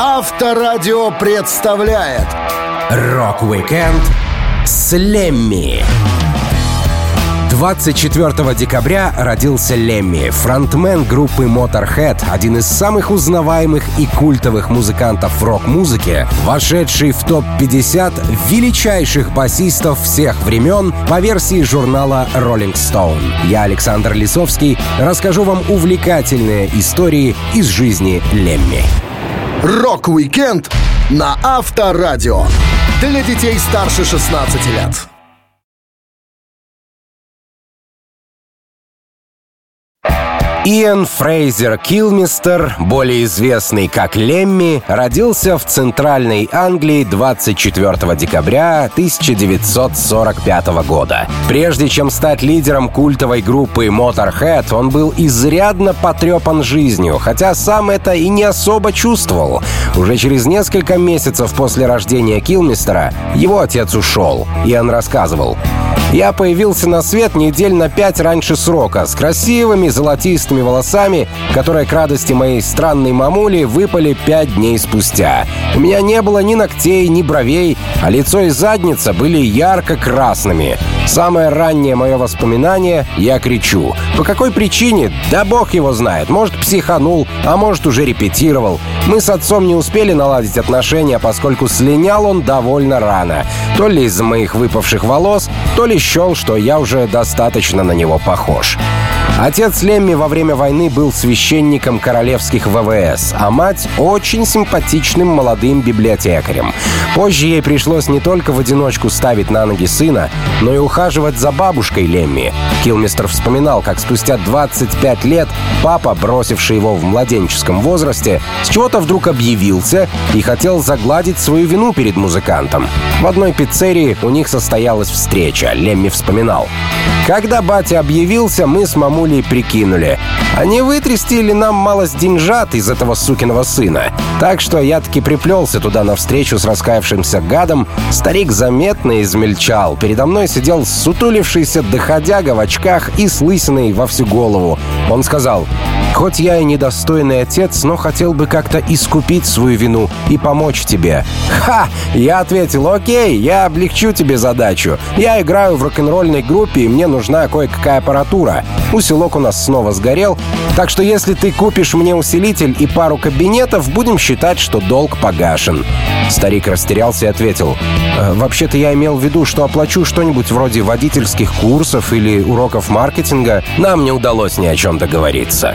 Авторадио представляет Рок-викенд с Лемми. 24 декабря родился Лемми, фронтмен группы Motorhead, один из самых узнаваемых и культовых музыкантов рок-музыки, вошедший в топ-50 величайших басистов всех времен по версии журнала Rolling Stone. Я, Александр Лисовский, расскажу вам увлекательные истории из жизни Лемми. Рок-викенд на Авторадио. Для детей старше 16 лет. Иэн Фрейзер Килмистер, более известный как Лемми, родился в Центральной Англии 24 декабря 1945 года. Прежде чем стать лидером культовой группы Motorhead, он был изрядно потрепан жизнью, хотя сам это и не особо чувствовал. Уже через несколько месяцев после рождения Килмистера его отец ушел. Иэн рассказывал. Я появился на свет недель на пять раньше срока, с красивыми золотистыми волосами, которые к радости моей странной мамули выпали пять дней спустя. У меня не было ни ногтей, ни бровей, а лицо и задница были ярко-красными. Самое раннее мое воспоминание — я кричу. По какой причине? Да бог его знает. Может, психанул, а может, уже репетировал. Мы с отцом не успели наладить отношения, поскольку слинял он довольно рано. То ли из-за моих выпавших волос, то ли счел, что я уже достаточно на него похож. Отец Лемми во время войны был священником королевских ВВС, а мать — очень симпатичным молодым библиотекарем. Позже ей пришлось не только в одиночку ставить на ноги сына, но и ухаживать за бабушкой Лемми. Килмистер вспоминал, как спустя 25 лет папа, бросивший его в младенческом возрасте, с чего-то вдруг объявился и хотел загладить свою вину перед музыкантом. В одной пиццерии у них состоялась встреча, Лемми вспоминал. Когда батя объявился, мы с мамулей прикинули, а не вытрясти ли нам малость деньжат из этого сукиного сына? Так что я таки приплелся туда навстречу с раскаявшимся гадом. Старик заметно измельчал. Передо мной сидел сутулившийся доходяга в очках и с лысиной во всю голову. Он сказал, «Хоть я и недостойный отец, но хотел бы как-то искупить свою вину и помочь тебе». «Ха!» Я ответил, «Окей, я облегчу тебе задачу. Я играю в рок-н-ролльной группе, и мне нужна кое-какая аппаратура. Усилок у нас снова сгорел, так что если ты купишь мне усилитель и пару кабинетов, будем считать, что долг погашен». Старик растерялся и ответил, «Э, «Вообще-то я имел в виду, что оплачу что-нибудь вроде водительских курсов или уроков маркетинга. Нам не удалось ни о чем договориться».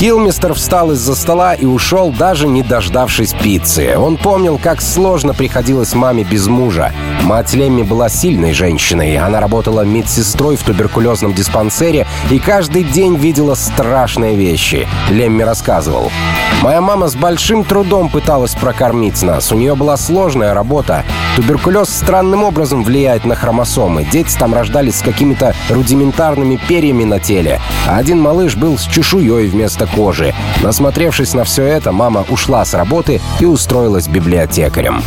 Килмистер встал из-за стола и ушел, даже не дождавшись пиццы. Он помнил, как сложно приходилось маме без мужа. Мать Лемми была сильной женщиной. Она работала медсестрой в туберкулезном диспансере и каждый день видела страшные вещи. Лемми рассказывал. «Моя мама с большим трудом пыталась прокормить нас. У нее была сложная работа. Туберкулез странным образом влияет на хромосомы. Дети там рождались с какими-то рудиментарными перьями на теле. А один малыш был с чешуей вместо кожи. Насмотревшись на все это, мама ушла с работы и устроилась библиотекарем.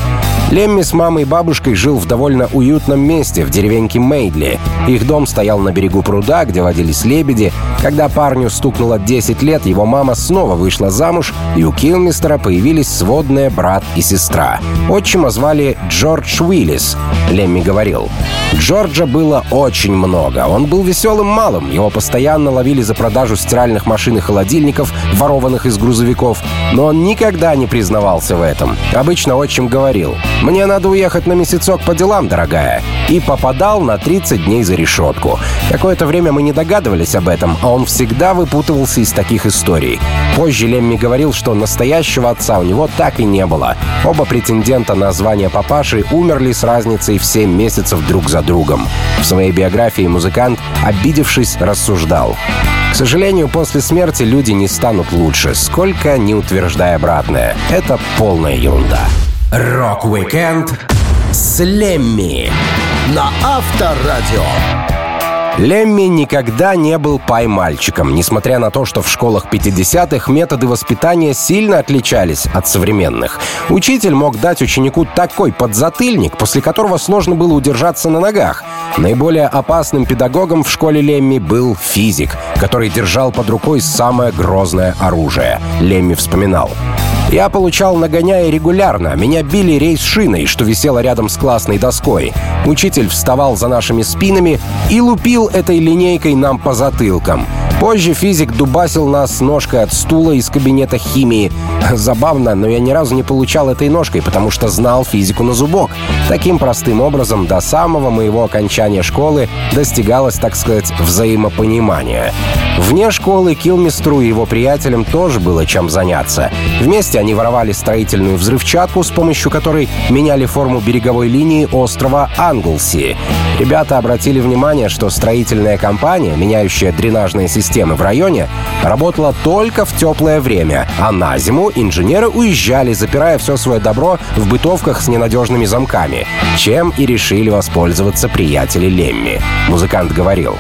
Лемми с мамой и бабушкой жил в довольно уютном месте, в деревеньке Мейдли. Их дом стоял на берегу пруда, где водились лебеди. Когда парню стукнуло 10 лет, его мама снова вышла замуж, и у Килмистера появились сводные брат и сестра. Отчима звали Джордж Уиллис. Лемми говорил. Джорджа было очень много. Он был веселым малым. Его постоянно ловили за продажу стиральных машин и холодильников, ворованных из грузовиков. Но он никогда не признавался в этом. Обычно отчим говорил. «Мне надо уехать на месяцок по делам, дорогая». И попадал на 30 дней за решетку. Какое-то время мы не догадывались об этом, а он всегда выпутывался из таких историй. Позже Лемми говорил, что настоящего отца у него так и не было. Оба претендента на звание папаши умерли с разницей в 7 месяцев друг за другом. В своей биографии музыкант, обидевшись, рассуждал. К сожалению, после смерти люди не станут лучше, сколько ни утверждай обратное. Это полная ерунда. Рок-викенд с Лемми. На Авторадио. Лемми никогда не был пай-мальчиком, несмотря на то, что в школах 50-х методы воспитания сильно отличались от современных. Учитель мог дать ученику такой подзатыльник, после которого сложно было удержаться на ногах. Наиболее опасным педагогом в школе Лемми был физик, который держал под рукой самое грозное оружие. Лемми вспоминал. Я получал нагоняя регулярно. Меня били рейс шиной, что висела рядом с классной доской. Учитель вставал за нашими спинами и лупил этой линейкой нам по затылкам. Позже физик дубасил нас ножкой от стула из кабинета химии. Забавно, но я ни разу не получал этой ножкой, потому что знал физику на зубок. Таким простым образом до самого моего окончания школы достигалось, так сказать, взаимопонимание. Вне школы Килмистру и его приятелям тоже было чем заняться. Вместе они воровали строительную взрывчатку, с помощью которой меняли форму береговой линии острова Англси. Ребята обратили внимание, что строительная компания, меняющая дренажные системы в районе, работала только в теплое время, а на зиму инженеры уезжали, запирая все свое добро в бытовках с ненадежными замками, чем и решили воспользоваться приятели Лемми. Музыкант говорил.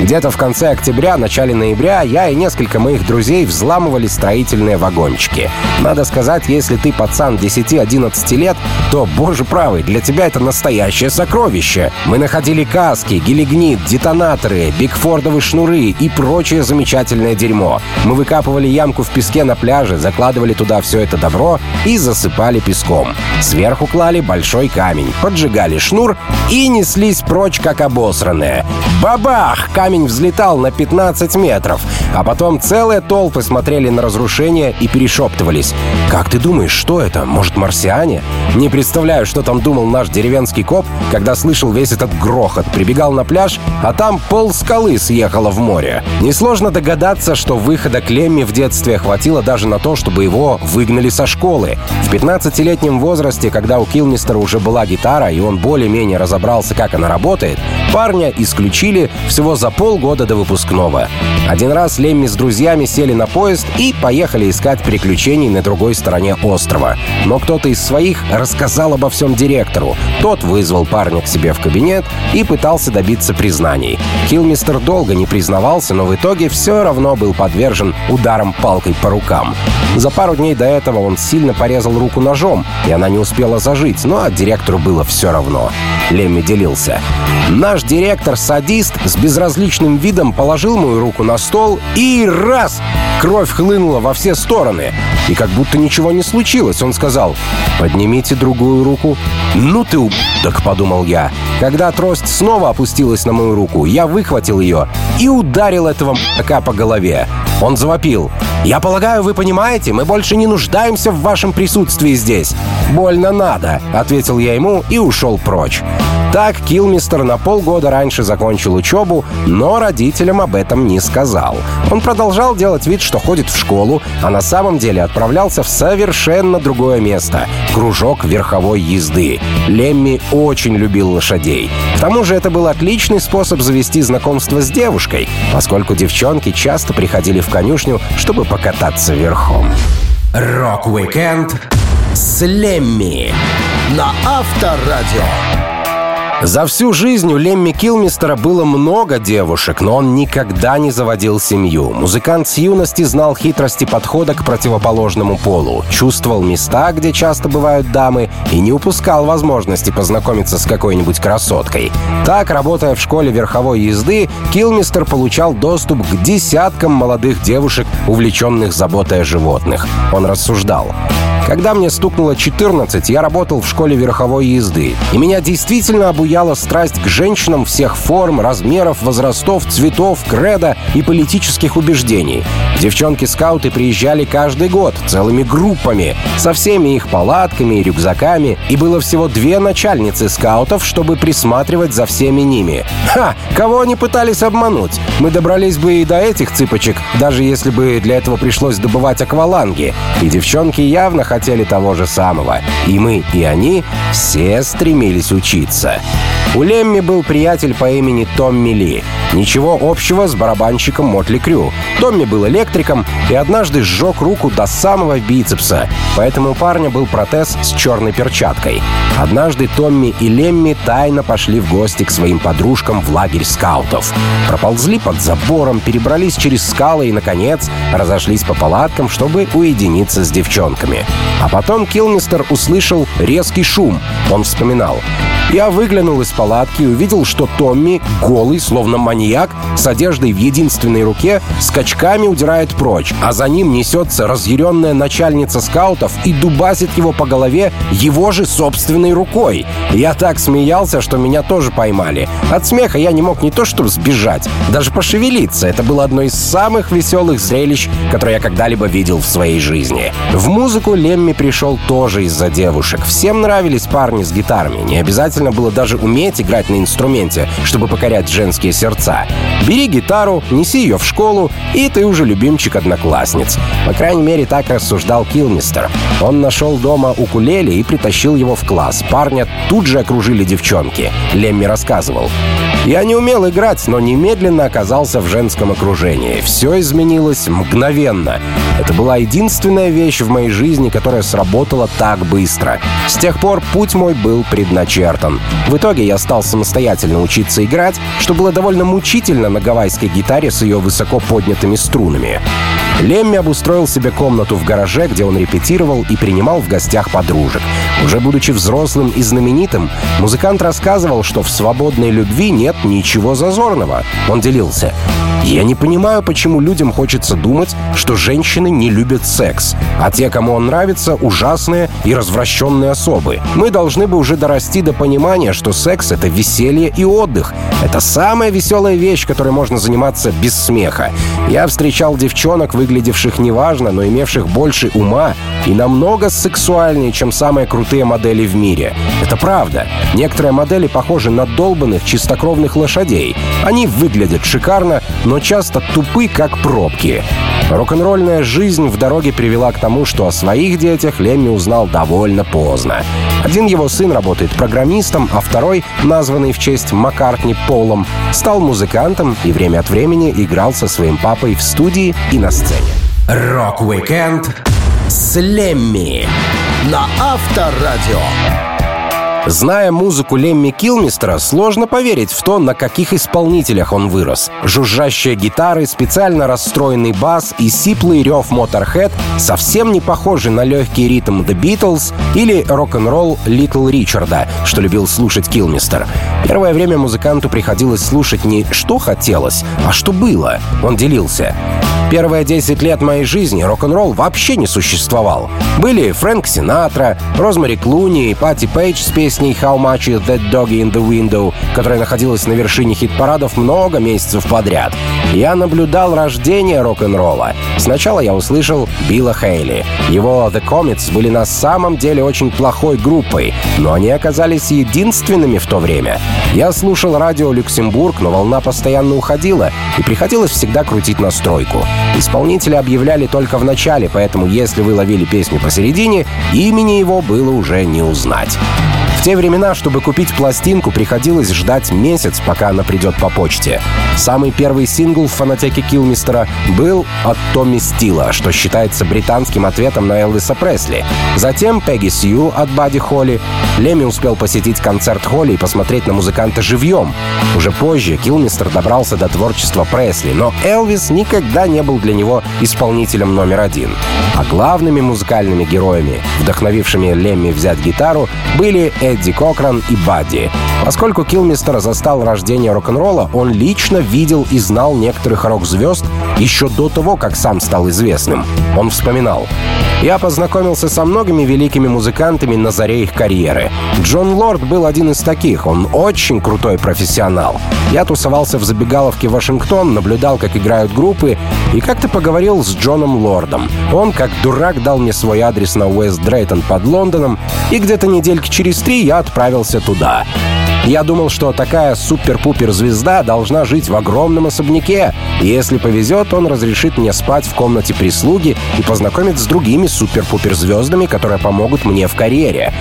Где-то в конце октября, начале ноября я и несколько моих друзей взламывали строительные вагончики. Надо сказать, если ты пацан 10-11 лет, то, боже правый, для тебя это настоящее сокровище. Мы находили каски, гелигнит, детонаторы, бигфордовые шнуры и прочее замечательное дерьмо. Мы выкапывали ямку в песке на пляже, закладывали туда все это добро и засыпали песком. Сверху клали большой камень, поджигали шнур и неслись прочь, как обосранные. Бабах! Камень взлетал на 15 метров, а потом целые толпы смотрели на разрушение и перешептывались. «Как ты думаешь, что это? Может, марсиане?» Не представляю, что там думал наш деревенский коп, когда слышал весь этот грохот. Прибегал на пляж, а там пол скалы съехало в море. Несложно догадаться, что выхода Клемми в детстве хватило даже на то, чтобы его выгнали со школы. В 15-летнем возрасте, когда у Килмистера уже была гитара, и он более-менее разобрался, как она работает, парня исключили всего за полгода до выпускного. Один раз Лемми с друзьями сели на поезд и поехали искать приключений на другой стороне острова. Но кто-то из своих рассказал обо всем директору. Тот вызвал парня к себе в кабинет и пытался добиться признаний. Килмистер долго не признавался, но в итоге все равно был подвержен ударом палкой по рукам. За пару дней до этого он сильно порезал руку ножом, и она не успела зажить, но директору было все равно. Лемми делился. «Наш директор — садист с безразличным видом положил мою руку на стол и раз! Кровь хлынула во все стороны. И как будто ничего не случилось, он сказал «Поднимите другую руку». «Ну ты ублюдок», — подумал я. Когда трость снова опустилась на мою руку, я выхватил ее и ударил этого м***ка по голове. Он завопил. «Я полагаю, вы понимаете, мы больше не нуждаемся в вашем присутствии здесь». «Больно надо», — ответил я ему и ушел прочь. Так Килмистер на полгода раньше закончил учебу, но родителям об этом не сказал. Он продолжал делать вид, что ходит в школу, а на самом деле отправлялся в совершенно другое место — кружок верховой езды. Лемми очень любил лошадей. К тому же это был отличный способ завести знакомство с девушкой, поскольку девчонки часто приходили в конюшню, чтобы покататься верхом. Рок-викенд с Лемми на Авторадио. За всю жизнь у Лемми Килмистера было много девушек, но он никогда не заводил семью. Музыкант с юности знал хитрости подхода к противоположному полу, чувствовал места, где часто бывают дамы, и не упускал возможности познакомиться с какой-нибудь красоткой. Так, работая в школе верховой езды, Килмистер получал доступ к десяткам молодых девушек, увлеченных заботой о животных. Он рассуждал. Когда мне стукнуло 14, я работал в школе верховой езды. И меня действительно обуяла страсть к женщинам всех форм, размеров, возрастов, цветов, кредо и политических убеждений. Девчонки-скауты приезжали каждый год, целыми группами, со всеми их палатками и рюкзаками, и было всего две начальницы скаутов, чтобы присматривать за всеми ними. Ха! Кого они пытались обмануть? Мы добрались бы и до этих цыпочек, даже если бы для этого пришлось добывать акваланги. И девчонки явно хотели того же самого. И мы, и они все стремились учиться. У Лемми был приятель по имени Томми Ли. Ничего общего с барабанщиком Мотли Крю. Томми был электриком и однажды сжег руку до самого бицепса, поэтому у парня был протез с черной перчаткой. Однажды Томми и Лемми тайно пошли в гости к своим подружкам в лагерь скаутов. Проползли под забором, перебрались через скалы и, наконец, разошлись по палаткам, чтобы уединиться с девчонками. А потом Килмистер услышал резкий шум. Он вспоминал. Я выглянул из палатки и увидел, что Томми, голый, словно маньяк, с одеждой в единственной руке, скачками удирает прочь, а за ним несется разъяренная начальница скаутов и дубасит его по голове его же собственной рукой. Я так смеялся, что меня тоже поймали. От смеха я не мог не то что сбежать, даже пошевелиться. Это было одно из самых веселых зрелищ, которые я когда-либо видел в своей жизни. В музыку Лемми пришел тоже из-за девушек. Всем нравились парни с гитарами. Не обязательно было даже уметь играть на инструменте, чтобы покорять женские сердца. Бери гитару, неси ее в школу, и ты уже любимчик одноклассниц. По крайней мере, так рассуждал Килмистер. Он нашел дома укулеле и притащил его в класс. Парня тут же окружили девчонки. Лемми рассказывал. Я не умел играть, но немедленно оказался в женском окружении. Все изменилось мгновенно. Это была единственная вещь в моей жизни, которая сработала так быстро. С тех пор путь мой был предначертан. В итоге я стал самостоятельно учиться играть, что было довольно мучительно на гавайской гитаре с ее высоко поднятыми струнами. Лемми обустроил себе комнату в гараже, где он репетировал и принимал в гостях подружек. Уже будучи взрослым и знаменитым, музыкант рассказывал, что в свободной любви нет ничего зазорного. Он делился. «Я не понимаю, почему людям хочется думать, что женщины не любят секс, а те, кому он нравится, ужасные и развращенные особы. Мы должны бы уже дорасти до понимания, что секс — это веселье и отдых. Это самая веселая вещь, которой можно заниматься без смеха. Я встречал девчонок, выглядевших неважно, но имевших больше ума и намного сексуальнее, чем самые крутые модели в мире. Это правда. Некоторые модели похожи на долбанных чистокровных лошадей. Они выглядят шикарно, но часто тупы, как пробки. Рок-н-ролльная жизнь в дороге привела к тому, что о своих детях Лемми узнал довольно поздно. Один его сын работает программистом, а второй, названный в честь Маккартни Полом, стал музыкантом и время от времени играл со своим папой в студии и на сцене. Рок-викенд с Лемми на Авторадио. Зная музыку Лемми Килмистера, сложно поверить в то, на каких исполнителях он вырос. Жужжащие гитары, специально расстроенный бас и сиплый рев Motorhead совсем не похожи на легкий ритм The Beatles или рок-н-ролл Литл Ричарда, что любил слушать Килмистер. Первое время музыканту приходилось слушать не «что хотелось», а «что было». Он делился. Первые 10 лет моей жизни рок-н-ролл вообще не существовал. Были Фрэнк Синатра, Розмари Клуни и Пати Пейдж с песней «How much is that doggy in the window», которая находилась на вершине хит-парадов много месяцев подряд. Я наблюдал рождение рок-н-ролла. Сначала я услышал Билла Хейли. Его The Comets были на самом деле очень плохой группой, но они оказались единственными в то время. Я слушал радио Люксембург, но волна постоянно уходила, и приходилось всегда крутить настройку. Исполнители объявляли только в начале, поэтому если вы ловили песню посередине, имени его было уже не узнать. В те времена, чтобы купить пластинку, приходилось ждать месяц, пока она придет по почте. Самый первый сингл в фанатеке Килмистера был от Томми Стила, что считается британским ответом на Элвиса Пресли. Затем Пегги Сью от Бадди Холли. Леми успел посетить концерт Холли и посмотреть на музыканта живьем. Уже позже Килмистер добрался до творчества Пресли, но Элвис никогда не был для него исполнителем номер один. А главными музыкальными героями, вдохновившими Лемми взять гитару, были Эдди Кокран и Бадди. Поскольку Килмистер застал рождение рок-н-ролла, он лично видел и знал некоторых рок-звезд еще до того, как сам стал известным. Он вспоминал. Я познакомился со многими великими музыкантами на заре их карьеры. Джон Лорд был один из таких. Он очень крутой профессионал. Я тусовался в забегаловке Вашингтон, наблюдал, как играют группы, и как-то поговорил с Джоном Лордом. Он, как дурак, дал мне свой адрес на Уэст Дрейтон под Лондоном, и где-то недельки через три я отправился туда. Я думал, что такая супер-пупер звезда должна жить в огромном особняке. И если повезет, он разрешит мне спать в комнате прислуги и познакомит с другими супер-пупер звездами, которые помогут мне в карьере.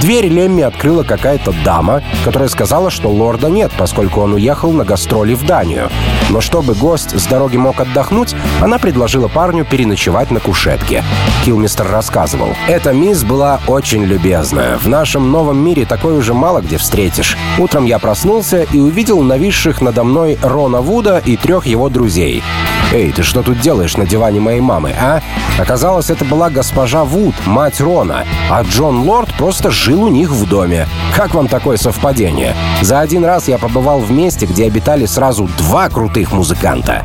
Дверь Лемми открыла какая-то дама, которая сказала, что лорда нет, поскольку он уехал на гастроли в Данию. Но чтобы гость с дороги мог отдохнуть, она предложила парню переночевать на кушетке. Килмистер рассказывал. «Эта мисс была очень любезная. В нашем новом мире такой уже мало где встретишь. Утром я проснулся и увидел нависших надо мной Рона Вуда и трех его друзей. «Эй, ты что тут делаешь на диване моей мамы, а?» Оказалось, это была госпожа Вуд, мать Рона, а Джон Лорд просто жил у них в доме. Как вам такое совпадение? За один раз я побывал в месте, где обитали сразу два крутых музыканта.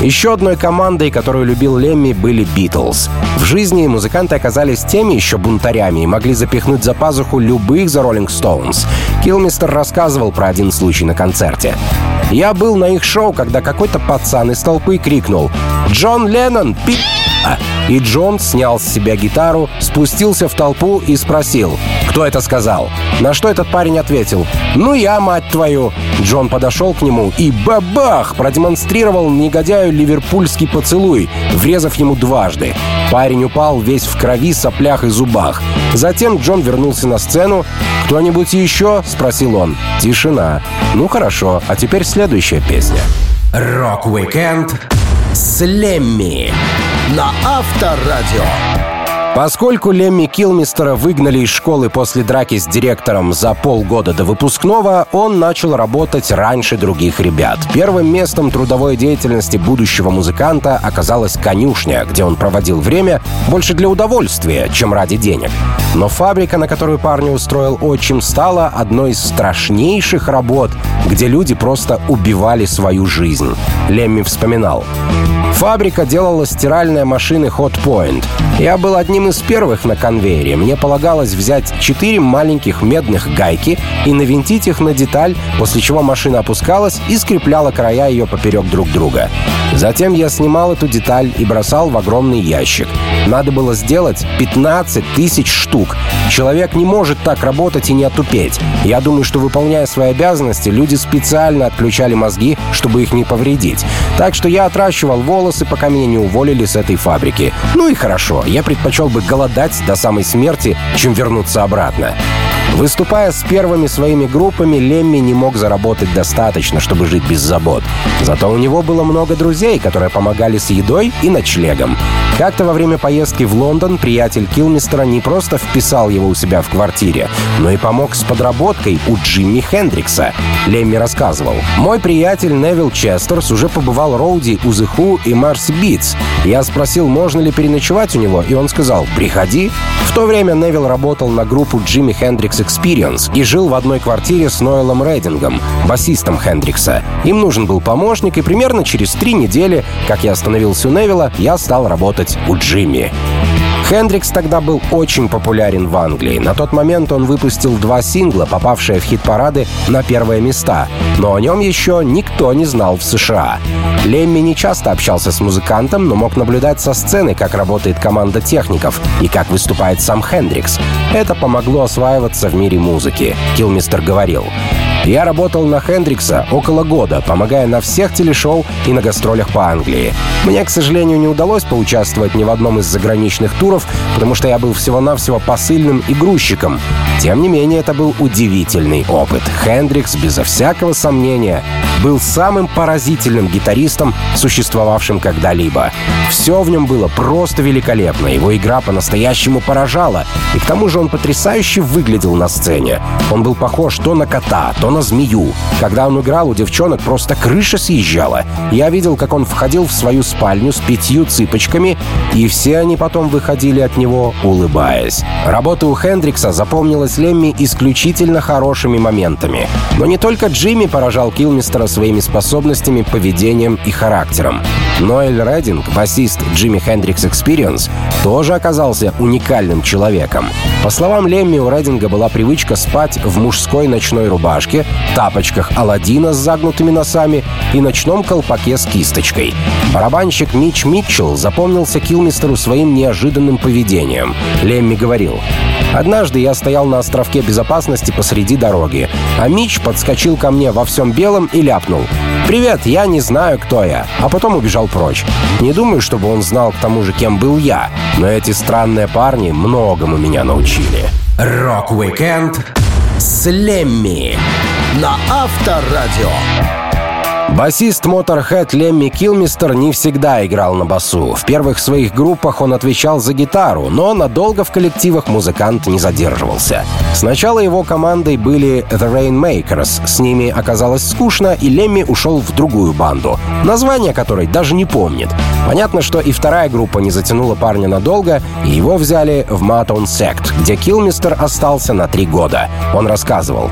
Еще одной командой, которую любил Лемми, были Битлз. В жизни музыканты оказались теми еще бунтарями и могли запихнуть за пазуху любых за Роллинг Стоунс. Килмистер рассказывал про один случай на концерте. Я был на их шоу, когда какой-то пацан из толпы крикнул «Джон Леннон, пи***!» И Джон снял с себя гитару, спустился в толпу и спросил, кто это сказал. На что этот парень ответил, «Ну я, мать твою!» Джон подошел к нему и бабах продемонстрировал негодяю ливерпульский поцелуй, врезав ему дважды. Парень упал весь в крови, соплях и зубах. Затем Джон вернулся на сцену. «Кто-нибудь еще?» — спросил он. Тишина. «Ну хорошо, а теперь следующая песня». «Рок-викенд» с Лемми на Авторадио. Поскольку Лемми Килмистера выгнали из школы после драки с директором за полгода до выпускного, он начал работать раньше других ребят. Первым местом трудовой деятельности будущего музыканта оказалась конюшня, где он проводил время больше для удовольствия, чем ради денег. Но фабрика, на которую парня устроил отчим, стала одной из страшнейших работ, где люди просто убивали свою жизнь. Лемми вспоминал. Фабрика делала стиральные машины Hot Point. Я был одним из первых на конвейере. Мне полагалось взять четыре маленьких медных гайки и навинтить их на деталь, после чего машина опускалась и скрепляла края ее поперек друг друга. Затем я снимал эту деталь и бросал в огромный ящик. Надо было сделать 15 тысяч штук. Человек не может так работать и не отупеть. Я думаю, что выполняя свои обязанности, люди специально отключали мозги, чтобы их не повредить. Так что я отращивал волосы, пока меня не уволили с этой фабрики. Ну и хорошо, я предпочел бы голодать до самой смерти, чем вернуться обратно. Выступая с первыми своими группами, Лемми не мог заработать достаточно, чтобы жить без забот. Зато у него было много друзей, которые помогали с едой и ночлегом. Как-то во время поездки в Лондон приятель Килмистера не просто вписал его у себя в квартире, но и помог с подработкой у Джимми Хендрикса. Лемми рассказывал. «Мой приятель Невил Честерс уже побывал Роуди у The Who и Merseybeats. Я спросил, можно ли переночевать у него, и он сказал «приходи». В то время Невил работал на группу Джимми Хендрикс Experience и жил в одной квартире с Ноэлом Рейдингом, басистом Хендрикса. Им нужен был помощник, и примерно через три недели, как я остановился у Невилла, я стал работать у Джимми. Хендрикс тогда был очень популярен в Англии. На тот момент он выпустил два сингла, попавшие в хит-парады на первые места. Но о нем еще никто не знал в США. Лемми не часто общался с музыкантом, но мог наблюдать со сцены, как работает команда техников и как выступает сам Хендрикс. Это помогло осваиваться в мире музыки. Килмистер говорил. Я работал на Хендрикса около года, помогая на всех телешоу и на гастролях по Англии. Мне, к сожалению, не удалось поучаствовать ни в одном из заграничных туров, потому что я был всего-навсего посыльным и грузчиком. Тем не менее, это был удивительный опыт. Хендрикс, безо всякого сомнения, был самым поразительным гитаристом, существовавшим когда-либо. Все в нем было просто великолепно. Его игра по-настоящему поражала. И к тому же он потрясающе выглядел на сцене. Он был похож то на кота, то на змею. Когда он играл, у девчонок просто крыша съезжала. Я видел, как он входил в свою спальню с пятью цыпочками, и все они потом выходили от него, улыбаясь. Работа у Хендрикса запомнилась Лемми исключительно хорошими моментами. Но не только Джимми поражал Килмистера своими способностями, поведением и характером. Ноэль Рединг, басист Джимми Хендрикс Experience, тоже оказался уникальным человеком. По словам Лемми, у Рединга была привычка спать в мужской ночной рубашке, тапочках Аладдина с загнутыми носами и ночном колпаке с кисточкой. Барабанщик Мич Митчелл запомнился Килмистеру своим неожиданным поведением. Лемми говорил, «Однажды я стоял на островке безопасности посреди дороги, а Мич подскочил ко мне во всем белом и ляпнул. «Привет, я не знаю, кто я», а потом убежал прочь. Не думаю, чтобы он знал к тому же, кем был я, но эти странные парни многому меня научили. Rock-Weekend с Лемми на Авторадио. Басист Motorhead Лемми Килмистер не всегда играл на басу. В первых своих группах он отвечал за гитару, но надолго в коллективах музыкант не задерживался. Сначала его командой были The Rainmakers. С ними оказалось скучно, и Лемми ушел в другую банду, название которой даже не помнит. Понятно, что и вторая группа не затянула парня надолго, и его взяли в Maton Sect, где Килмистер остался на три года. Он рассказывал.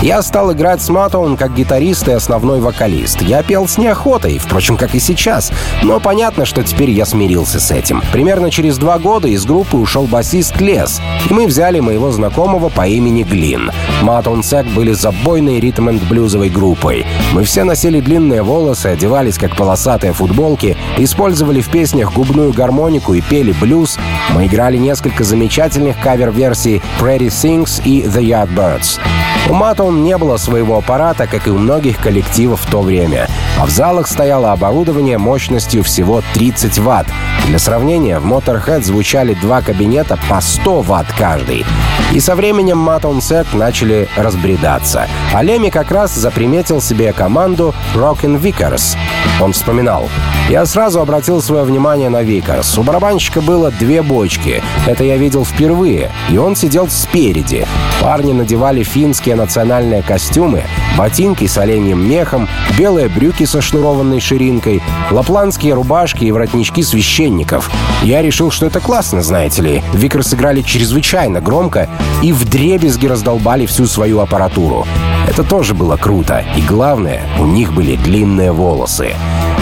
Я стал играть с Матоун как гитарист и основной вокалист. Я пел с неохотой, впрочем, как и сейчас. Но понятно, что теперь я смирился с этим. Примерно через два года из группы ушел басист Лес, и мы взяли моего знакомого по имени Глин. Матоун Сек были забойной ритм блюзовой группой. Мы все носили длинные волосы, одевались как полосатые футболки, использовали в песнях губную гармонику и пели блюз. Мы играли несколько замечательных кавер-версий Pretty Things и The Yardbirds. У Матон не было своего аппарата, как и у многих коллективов в то время, а в залах стояло оборудование мощностью всего 30 ватт. Для сравнения, в Motorhead звучали два кабинета по 100 ватт каждый. И со временем Матон Сет начали разбредаться. А Леми как раз заприметил себе команду Rockin' Vickers. Он вспоминал. «Я сразу обратил свое внимание на Викарс. У барабанщика было две бочки. Это я видел впервые. И он сидел спереди. Парни надевали финские национальные костюмы, ботинки с оленьим мехом, белые брюки со шнурованной ширинкой, лапландские рубашки и воротнички священников. Я решил, что это классно, знаете ли. Викер сыграли чрезвычайно громко и вдребезги раздолбали всю свою аппаратуру. Это тоже было круто. И главное, у них были длинные волосы.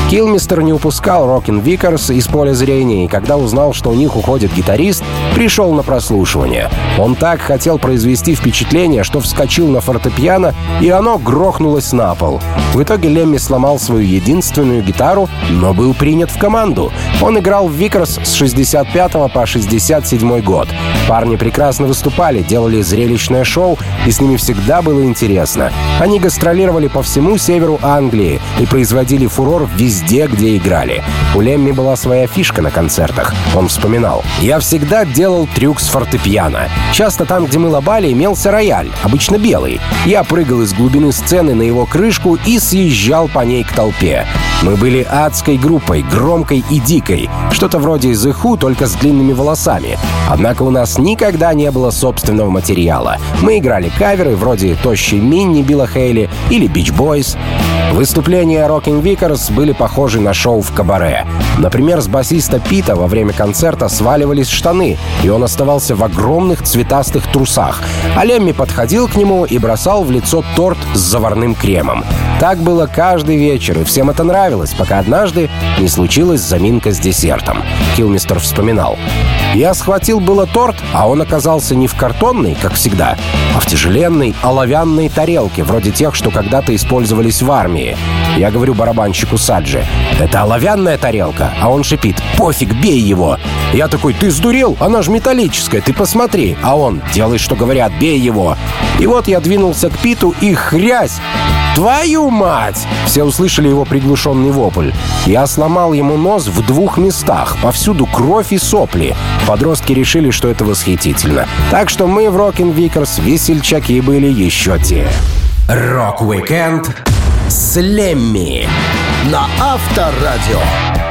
Килмистер не упускал Rockin' Vickers из поля зрения, и когда узнал, что у них уходит гитарист, пришел на прослушивание. Он так хотел произвести впечатление, что вскочил на фортепиано, и оно грохнулось на пол. В итоге Лемми сломал свою единственную гитару, но был принят в команду. Он играл в Vickers с 65 по 67 год. Парни прекрасно выступали, делали зрелищное шоу, и с ними всегда было интересно. Они гастролировали по всему северу Англии и производили фурор везде везде, где играли. У Лемми была своя фишка на концертах. Он вспоминал. «Я всегда делал трюк с фортепиано. Часто там, где мы лобали, имелся рояль, обычно белый. Я прыгал из глубины сцены на его крышку и съезжал по ней к толпе. Мы были адской группой, громкой и дикой. Что-то вроде The Who, только с длинными волосами. Однако у нас никогда не было собственного материала. Мы играли каверы вроде «Тощий Минни» Билла Хейли или «Beach Boys». Выступления Rockin' Vickers были похожи на шоу в кабаре. Например, с басиста Пита во время концерта сваливались штаны, и он оставался в огромных цветастых трусах. А Лемми подходил к нему и бросал в лицо торт с заварным кремом. Так было каждый вечер, и всем это нравилось, пока однажды не случилась заминка с десертом. Килмистер вспоминал. Я схватил было торт, а он оказался не в картонной, как всегда, а в тяжеленной оловянной тарелке, вроде тех, что когда-то использовались в армии. Я говорю барабанщику Саджи, это оловянная тарелка, а он шипит, пофиг, бей его. Я такой, ты сдурел? Она же металлическая, ты посмотри. А он, делай, что говорят, бей его. И вот я двинулся к Питу и хрясь. «Твою мать!» Все услышали его приглушенный вопль. Я сломал ему нос в двух местах. Повсюду кровь и сопли. Подростки решили, что это восхитительно. Так что мы в Rockin' Vickers весельчаки были еще те. Rock-Weekend с Лемми на Авторадио.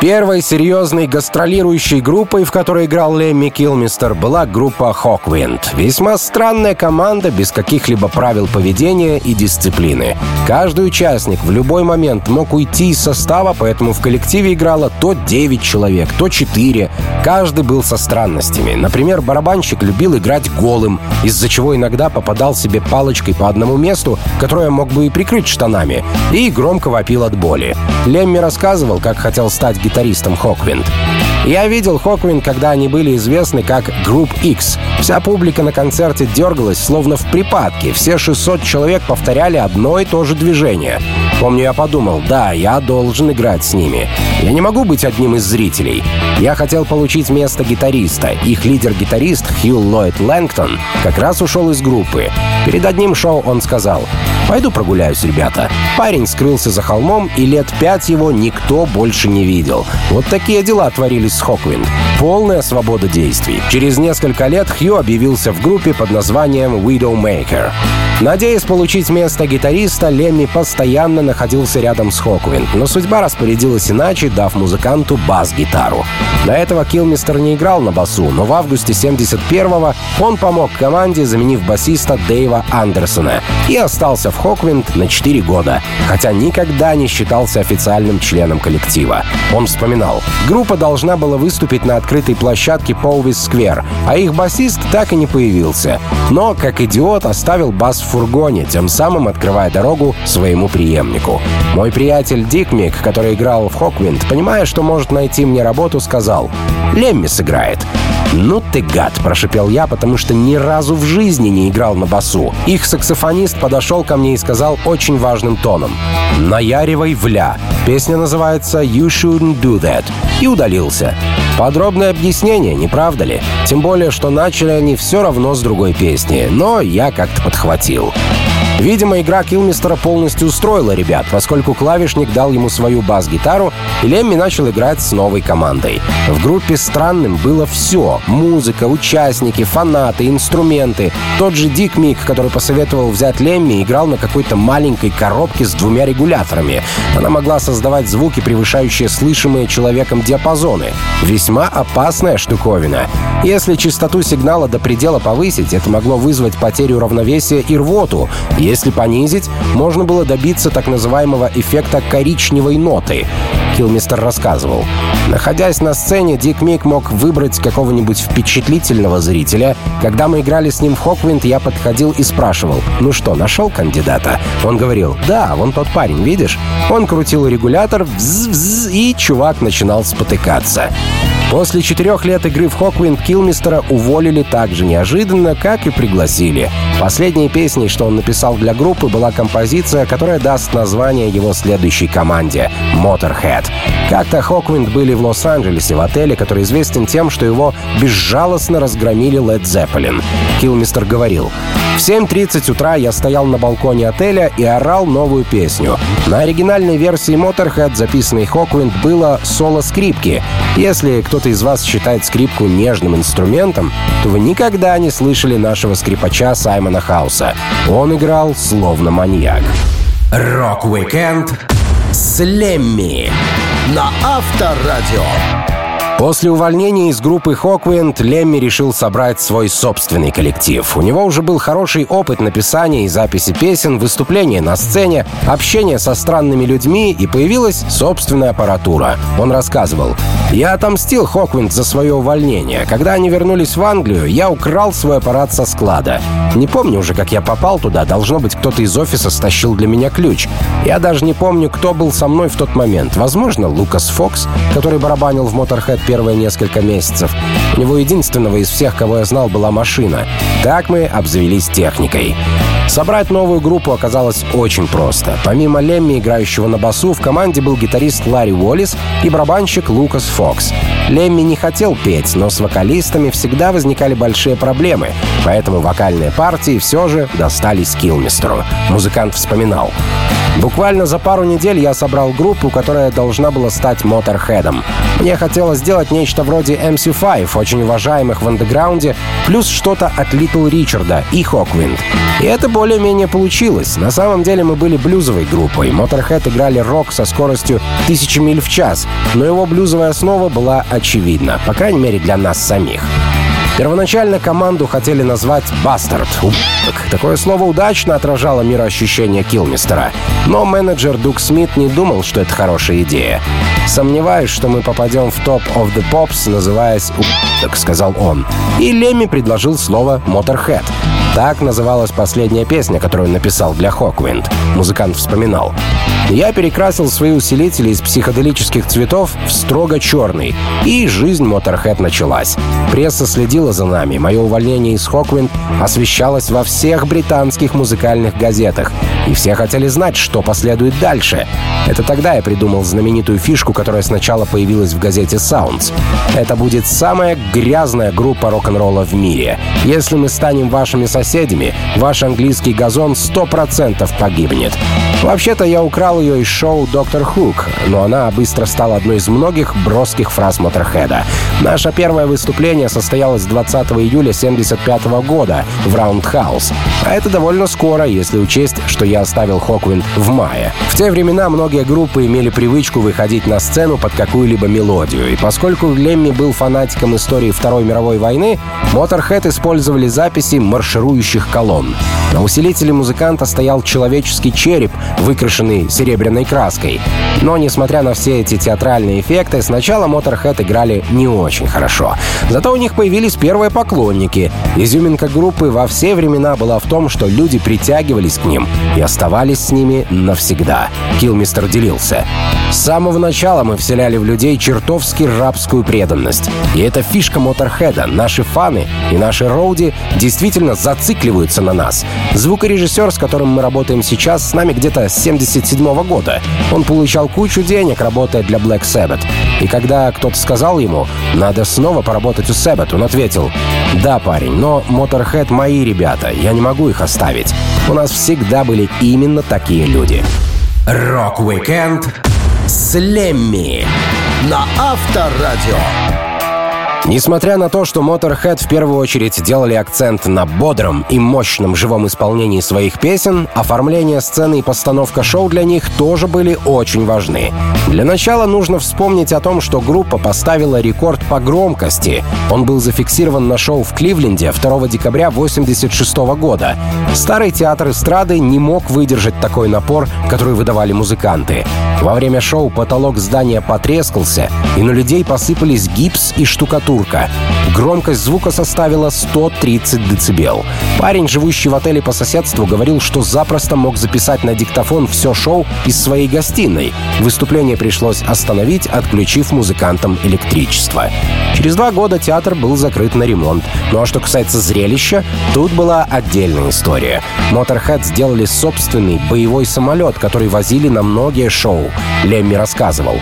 Первой серьезной гастролирующей группой, в которой играл Лемми Килмистер, была группа Hawkwind. Весьма странная команда, без каких-либо правил поведения и дисциплины. Каждый участник в любой момент мог уйти из состава, поэтому в коллективе играло то 9 человек, то 4. Каждый был со странностями. Например, барабанщик любил играть голым, из-за чего иногда попадал себе палочкой по одному месту, которое мог бы и прикрыть штанами, и громко вопил от боли. Лемми рассказывал, как хотел стать гитаристом Хоквинд. Я видел Хоквинд, когда они были известны как Group X. Вся публика на концерте дергалась, словно в припадке. Все 600 человек повторяли одно и то же движение. Помню, я подумал, да, я должен играть с ними. Я не могу быть одним из зрителей. Я хотел получить место гитариста. Их лидер-гитарист Хью Ллойд Лэнгтон как раз ушел из группы. Перед одним шоу он сказал, «Пойду прогуляюсь, ребята». Парень скрылся за холмом, и лет пять его никто больше не видел. Вот такие дела творились с Хоквинд. Полная свобода действий. Через несколько лет Хью объявился в группе под названием Widowmaker. Надеясь получить место гитариста, Лемми постоянно находился рядом с Хоквинд, но судьба распорядилась иначе, дав музыканту бас-гитару. До этого Килмистер не играл на басу, но в августе 71-го он помог команде, заменив басиста Дэйва Андерсона, и остался в Хоквинд на 4 года, хотя никогда не считался официальным членом коллектива. Он вспоминал, группа должна была выступить на открытой площадке Поувис Сквер, а их басист так и не появился. Но, как идиот, оставил бас в фургоне, тем самым открывая дорогу своему преемнику. Мой приятель Дик Мик, который играл в Хоквинд, понимая, что может найти мне работу, сказал «Лемми сыграет». «Ну ты гад!» — прошипел я, потому что ни разу в жизни не играл на басу. Их саксофонист подошел ко мне и сказал очень важным тоном. «Наяривай вля». Песня называется «You shouldn't do that» и удалился. Подробное объяснение, не правда ли? Тем более, что начали они все равно с другой песни, но я как-то подхватил. Видимо, игра Килмистера полностью устроила ребят, поскольку клавишник дал ему свою бас-гитару, и Лемми начал играть с новой командой. В группе странным было все — музыка, участники, фанаты, инструменты. Тот же Дик Мик, который посоветовал взять Лемми, играл на какой-то маленькой коробке с двумя регуляторами. Она могла создавать звуки, превышающие слышимые человеком диапазоны. Весьма опасная штуковина. Если частоту сигнала до предела повысить, это могло вызвать потерю равновесия и рвоту, если понизить, можно было добиться так называемого эффекта коричневой ноты. Килмистер рассказывал. Находясь на сцене, Дик Мик мог выбрать какого-нибудь впечатлительного зрителя. Когда мы играли с ним в Хоквинд, я подходил и спрашивал, «Ну что, нашел кандидата?» Он говорил, «Да, вон тот парень, видишь?» Он крутил регулятор, вз-вз, и чувак начинал спотыкаться. После четырех лет игры в Хоквинд Килмистера уволили так же неожиданно, как и пригласили. Последней песней, что он написал для группы, была композиция, которая даст название его следующей команде — Motorhead. Как-то Хоквинд были в Лос-Анджелесе в отеле, который известен тем, что его безжалостно разгромили Led Zeppelin. Килмистер говорил, «В 7.30 утра я стоял на балконе отеля и орал новую песню. На оригинальной версии Motorhead, записанной Hawkwind, было соло скрипки. Если кто-то из вас считает скрипку нежным инструментом, то вы никогда не слышали нашего скрипача Саймона Хауса. Он играл словно маньяк. Rock-Weekend с Лемми на Авторадио. После увольнения из группы Hawkwind Лемми решил собрать свой собственный коллектив. У него уже был хороший опыт написания и записи песен, выступления на сцене, общения со странными людьми и появилась собственная аппаратура. Он рассказывал, «Я отомстил Хоквинд за свое увольнение. Когда они вернулись в Англию, я украл свой аппарат со склада. Не помню уже, как я попал туда. Должно быть, кто-то из офиса стащил для меня ключ. Я даже не помню, кто был со мной в тот момент. Возможно, Лукас Фокс, который барабанил в Motorhead первые несколько месяцев. У него единственного из всех, кого я знал, была машина. Так мы обзавелись техникой. Собрать новую группу оказалось очень просто. Помимо Лемми, играющего на басу, в команде был гитарист Ларри Уоллис и барабанщик Лукас Фокс. Лемми не хотел петь, но с вокалистами всегда возникали большие проблемы, поэтому вокальные партии все же достались Килмистеру. Музыкант вспоминал. Буквально за пару недель я собрал группу, которая должна была стать Моторхедом. Мне хотелось сделать нечто вроде MC5, очень уважаемых в андеграунде, плюс что-то от Литл Ричарда и Хоквинд. И это более-менее получилось. На самом деле мы были блюзовой группой. Motorhead играли рок со скоростью тысячи миль в час, но его блюзовая основа была очевидна, по крайней мере для нас самих. Первоначально команду хотели назвать «Бастард». Такое слово удачно отражало мироощущение Килмистера. Но менеджер Дук Смит не думал, что это хорошая идея. «Сомневаюсь, что мы попадем в топ of the Pops, называясь «Ублюдок», — сказал он. И Лемми предложил слово «Motorhead». Так называлась последняя песня, которую написал для Хоквинд. Музыкант вспоминал. «Я перекрасил свои усилители из психоделических цветов в строго черный, и жизнь Motorhead началась. Пресса следила за нами. Мое увольнение из Хоквинд освещалось во всех британских музыкальных газетах, и все хотели знать, что последует дальше. Это тогда я придумал знаменитую фишку, которая сначала появилась в газете Sounds. Это будет самая грязная группа рок-н-ролла в мире. Если мы станем вашими соседями, ваш английский газон 100% погибнет. Вообще-то я украл знал ее из шоу «Доктор Хук», но она быстро стала одной из многих броских фраз Motorhead а. Наше первое выступление состоялось 20 июля 1975 года в Раундхаус. А это довольно скоро, если учесть, что я оставил Hawkwind в мае. В те времена многие группы имели привычку выходить на сцену под какую-либо мелодию, и поскольку Лемми был фанатиком истории Второй мировой войны, Motorhead использовали записи марширующих колонн. На усилителе музыканта стоял человеческий череп, выкрашенный серебряной краской. Но, несмотря на все эти театральные эффекты, сначала Motorhead играли не очень хорошо. Зато у них появились первые поклонники. Изюминка группы во все времена была в том, что люди притягивались к ним и оставались с ними навсегда. Килмистер делился. С самого начала мы вселяли в людей чертовски рабскую преданность. И это фишка Моторхеда. Наши фаны и наши роуди действительно зацикливаются на нас. Звукорежиссер, с которым мы работаем сейчас, с нами где-то с 77 -го года. Он получал кучу денег, работая для Black Sabbath. И когда кто-то сказал ему, надо снова поработать у Sabbath, он ответил, да, парень, но Motorhead мои ребята, я не могу их оставить. У нас всегда были именно такие люди. Rock-Weekend с Лемми на Авторадио. Несмотря на то, что Motorhead в первую очередь делали акцент на бодром и мощном живом исполнении своих песен, оформление сцены и постановка шоу для них тоже были очень важны. Для начала нужно вспомнить о том, что группа поставила рекорд по громкости. Он был зафиксирован на шоу в Кливленде 2 декабря 1986 года. Старый театр эстрады не мог выдержать такой напор, который выдавали музыканты. Во время шоу потолок здания потрескался, и на людей посыпались гипс и штукатур штукатурка. Громкость звука составила 130 дБ. Парень, живущий в отеле по соседству, говорил, что запросто мог записать на диктофон все шоу из своей гостиной. Выступление пришлось остановить, отключив музыкантам электричество. Через два года театр был закрыт на ремонт. Ну а что касается зрелища, тут была отдельная история. Motorhead сделали собственный боевой самолет, который возили на многие шоу. Лемми рассказывал.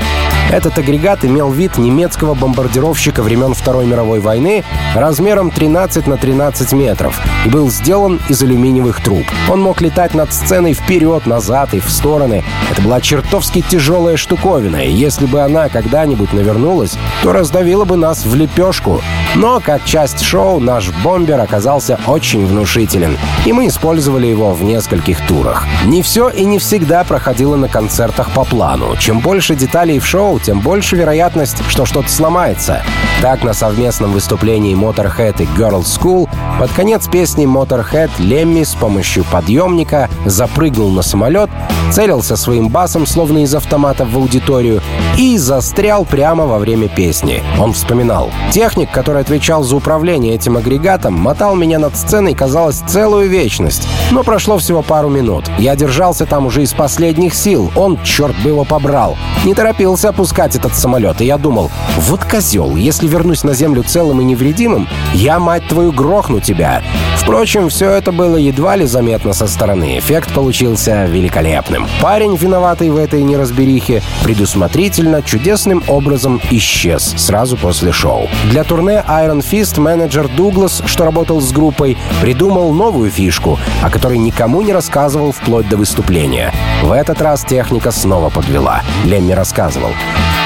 Этот агрегат имел вид немецкого бомбардировщика времен Второй мировой войны размером 13 на 13 метров и был сделан из алюминиевых труб. Он мог летать над сценой вперед, назад и в стороны. Это была чертовски тяжелая штуковина, и если бы она когда-нибудь навернулась, то раздавила бы нас в лепешку. Но как часть шоу наш бомбер оказался очень внушителен, и мы использовали его в нескольких турах. Не все и не всегда проходило на концертах по плану. Чем больше деталей в шоу, тем больше вероятность, что что-то сломается. Так, на совместном выступлении Motorhead и Girls School под конец песни Motorhead Лемми с помощью подъемника запрыгнул на самолет, целился своим басом, словно из автомата в аудиторию, и застрял прямо во время песни. Он вспоминал. Техник, который отвечал за управление этим агрегатом, мотал меня над сценой, казалось, целую вечность. Но прошло всего пару минут. Я держался там уже из последних сил. Он, черт бы его побрал, не торопился опускать этот самолет. И я думал, вот козел, если вернусь на землю целым и невредимым, я, мать твою, грохну тебя. Впрочем, все это было едва ли заметно со стороны. Эффект получился великолепным. Парень, виноватый в этой неразберихе, предусмотрительно, чудесным образом исчез сразу после шоу. Для турне Iron Fist менеджер Дуглас, что работал с группой, придумал новую фишку, о которой никому не рассказывал вплоть до выступления. В этот раз техника снова подвела. Лемми рассказывал.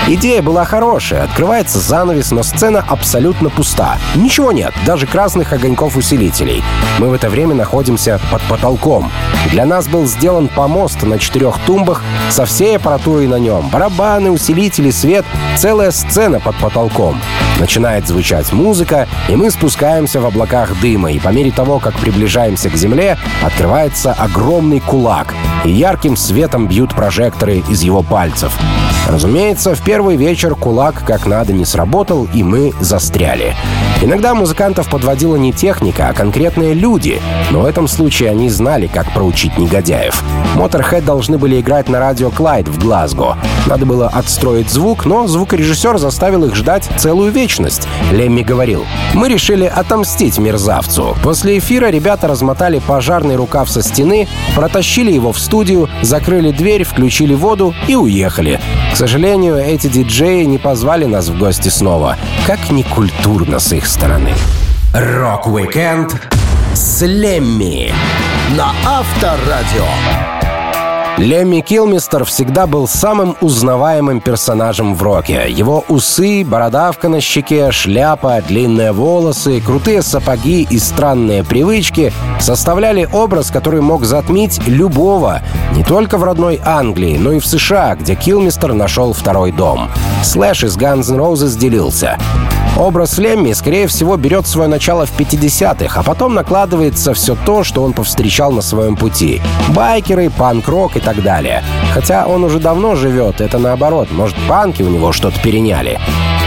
Идея была хорошая. Открывается занавес, но сцена абсолютно пуста. Ничего нет, даже красных огоньков усилителей. Мы в это время находимся под потолком. Для нас был сделан помост на четырех тумбах со всей аппаратурой на нем. Барабаны, усилители, свет. Целая сцена под потолком. Начинает звучать музыка, и мы спускаемся в облаках дыма, и по мере того, как приближаемся к земле, открывается огромный кулак, и ярким светом бьют прожекторы из его пальцев. Разумеется, в первый вечер кулак как надо не сработал, и мы застряли. Иногда музыкантов подводила не техника, а конкретные люди, но в этом случае они знали, как проучить негодяев. Motorhead должны были играть на радио Клайд в Глазго. Надо было отстроить звук, но звукорежиссер заставил их ждать целую вечность. Лемми говорил, «Мы решили отомстить мерзавцу. После эфира ребята размотали пожарный рукав со стены, протащили его в студию, закрыли дверь, включили воду и уехали. К сожалению, эти диджеи не позвали нас в гости снова. Как некультурно с их стороны. Rock-Weekend с Лемми на Авторадио. Лемми Килмистер всегда был самым узнаваемым персонажем в роке. Его усы, бородавка на щеке, шляпа, длинные волосы, крутые сапоги и странные привычки составляли образ, который мог затмить любого, не только в родной Англии, но и в США, где Килмистер нашел второй дом. Слэш из Guns N' Roses делился. Образ Лемми, скорее всего, берет свое начало в 50-х, а потом накладывается все то, что он повстречал на своем пути. Байкеры, панк-рок и так далее. Хотя он уже давно живет, это наоборот, может, панки у него что-то переняли.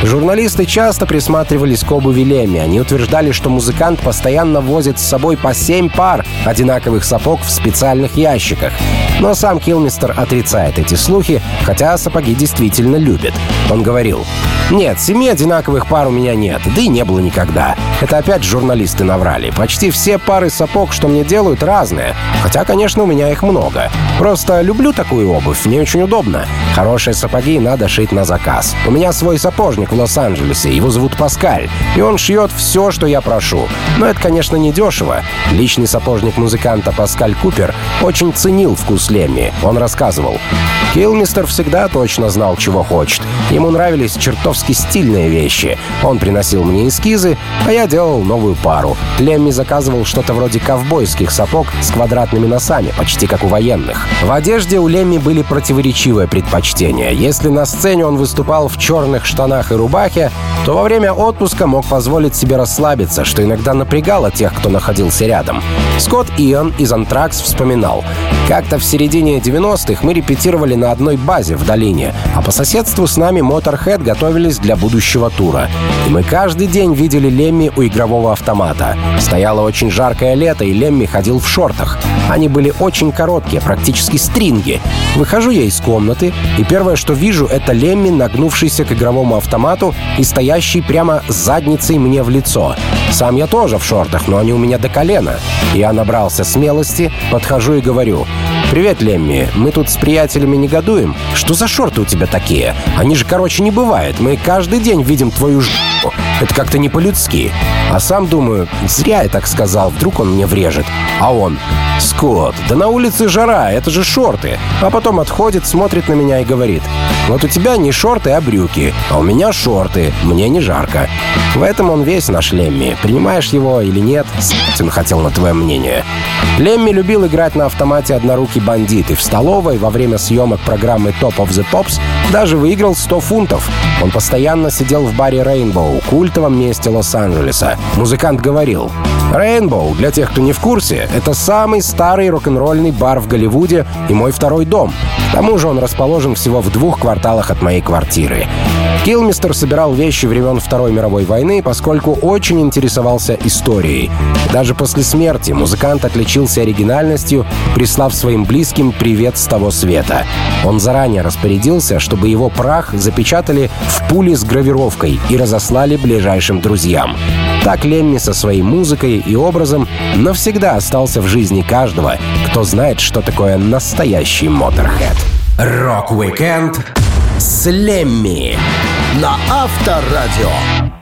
Журналисты часто присматривались к обуви Лемми. Они утверждали, что музыкант постоянно возит с собой по семь пар одинаковых сапог в специальных ящиках. Но сам Килмистер отрицает эти слухи, хотя сапоги действительно любит. Он говорил, «Нет, семи одинаковых пар у меня нет, да и не было никогда. Это опять журналисты наврали. Почти все пары сапог, что мне делают, разные. Хотя, конечно, у меня их много. Просто люблю такую обувь, мне очень удобно. Хорошие сапоги надо шить на заказ. У меня свой сапожник в Лос-Анджелесе. Его зовут Паскаль. И он шьет все, что я прошу. Но это, конечно, не дешево. Личный сапожник музыканта Паскаль Купер очень ценил вкус Лемми. Он рассказывал. Килмистер всегда точно знал, чего хочет. Ему нравились чертовски стильные вещи. Он приносил мне эскизы, а я делал новую пару. Лемми заказывал что-то вроде ковбойских сапог с квадратными носами, почти как у военных. В одежде у Лемми были противоречивые предпочтения. Если на сцене он выступал в черных штанах и рубахе, то во время отпуска мог позволить себе расслабиться, что иногда напрягало тех, кто находился рядом. Скотт Ион из «Антракс» вспоминал. «Как-то в середине 90-х мы репетировали на одной базе в долине, а по соседству с нами Motorhead готовились для будущего тура. И мы каждый день видели Лемми у игрового автомата. Стояло очень жаркое лето, и Лемми ходил в шортах. Они были очень короткие, практически стринги. Выхожу я из комнаты, и первое, что вижу, это Лемми, нагнувшийся к игровому автомату и стоящий прямо задницей мне в лицо. Сам я тоже в шортах, но они у меня до колена. Я набрался смелости, подхожу и говорю, «Привет, Лемми, мы тут с приятелями негодуем. Что за шорты у тебя такие? Они же, короче, не бывает. Мы каждый день видим твою жопу. Это как-то не по-людски. А сам думаю, зря я так сказал, вдруг он мне врежет. А он, Скотт, да на улице жара, это же шорты. А потом отходит, смотрит на меня и говорит, вот у тебя не шорты, а брюки, а у меня шорты, мне не жарко. В этом он весь наш Лемми. Принимаешь его или нет, он хотел на твое мнение. Лемми любил играть на автомате «Однорукий бандит» и в столовой во время съемок программы Top of the Pops даже выиграл 100 фунтов. Он постоянно сидел в баре Rainbow, культовом месте Лос-Анджелеса. Музыкант говорил, Rainbow, для тех, кто не в курсе, это самый старый рок-н-ролльный бар в Голливуде и мой второй дом. К тому же он расположен всего в двух кварталах от моей квартиры. Килмистер собирал вещи времен Второй мировой войны, поскольку очень интересовался историей. Даже после смерти музыкант отличился оригинальностью, прислав своим близким привет с того света. Он заранее распорядился, чтобы его прах запечатали в пуле с гравировкой и разослали ближайшим друзьям. Так Лемми со своей музыкой и образом навсегда остался в жизни каждого, кто знает, что такое настоящий Motorhead. Рок-викенд с Лемми на Авторадио.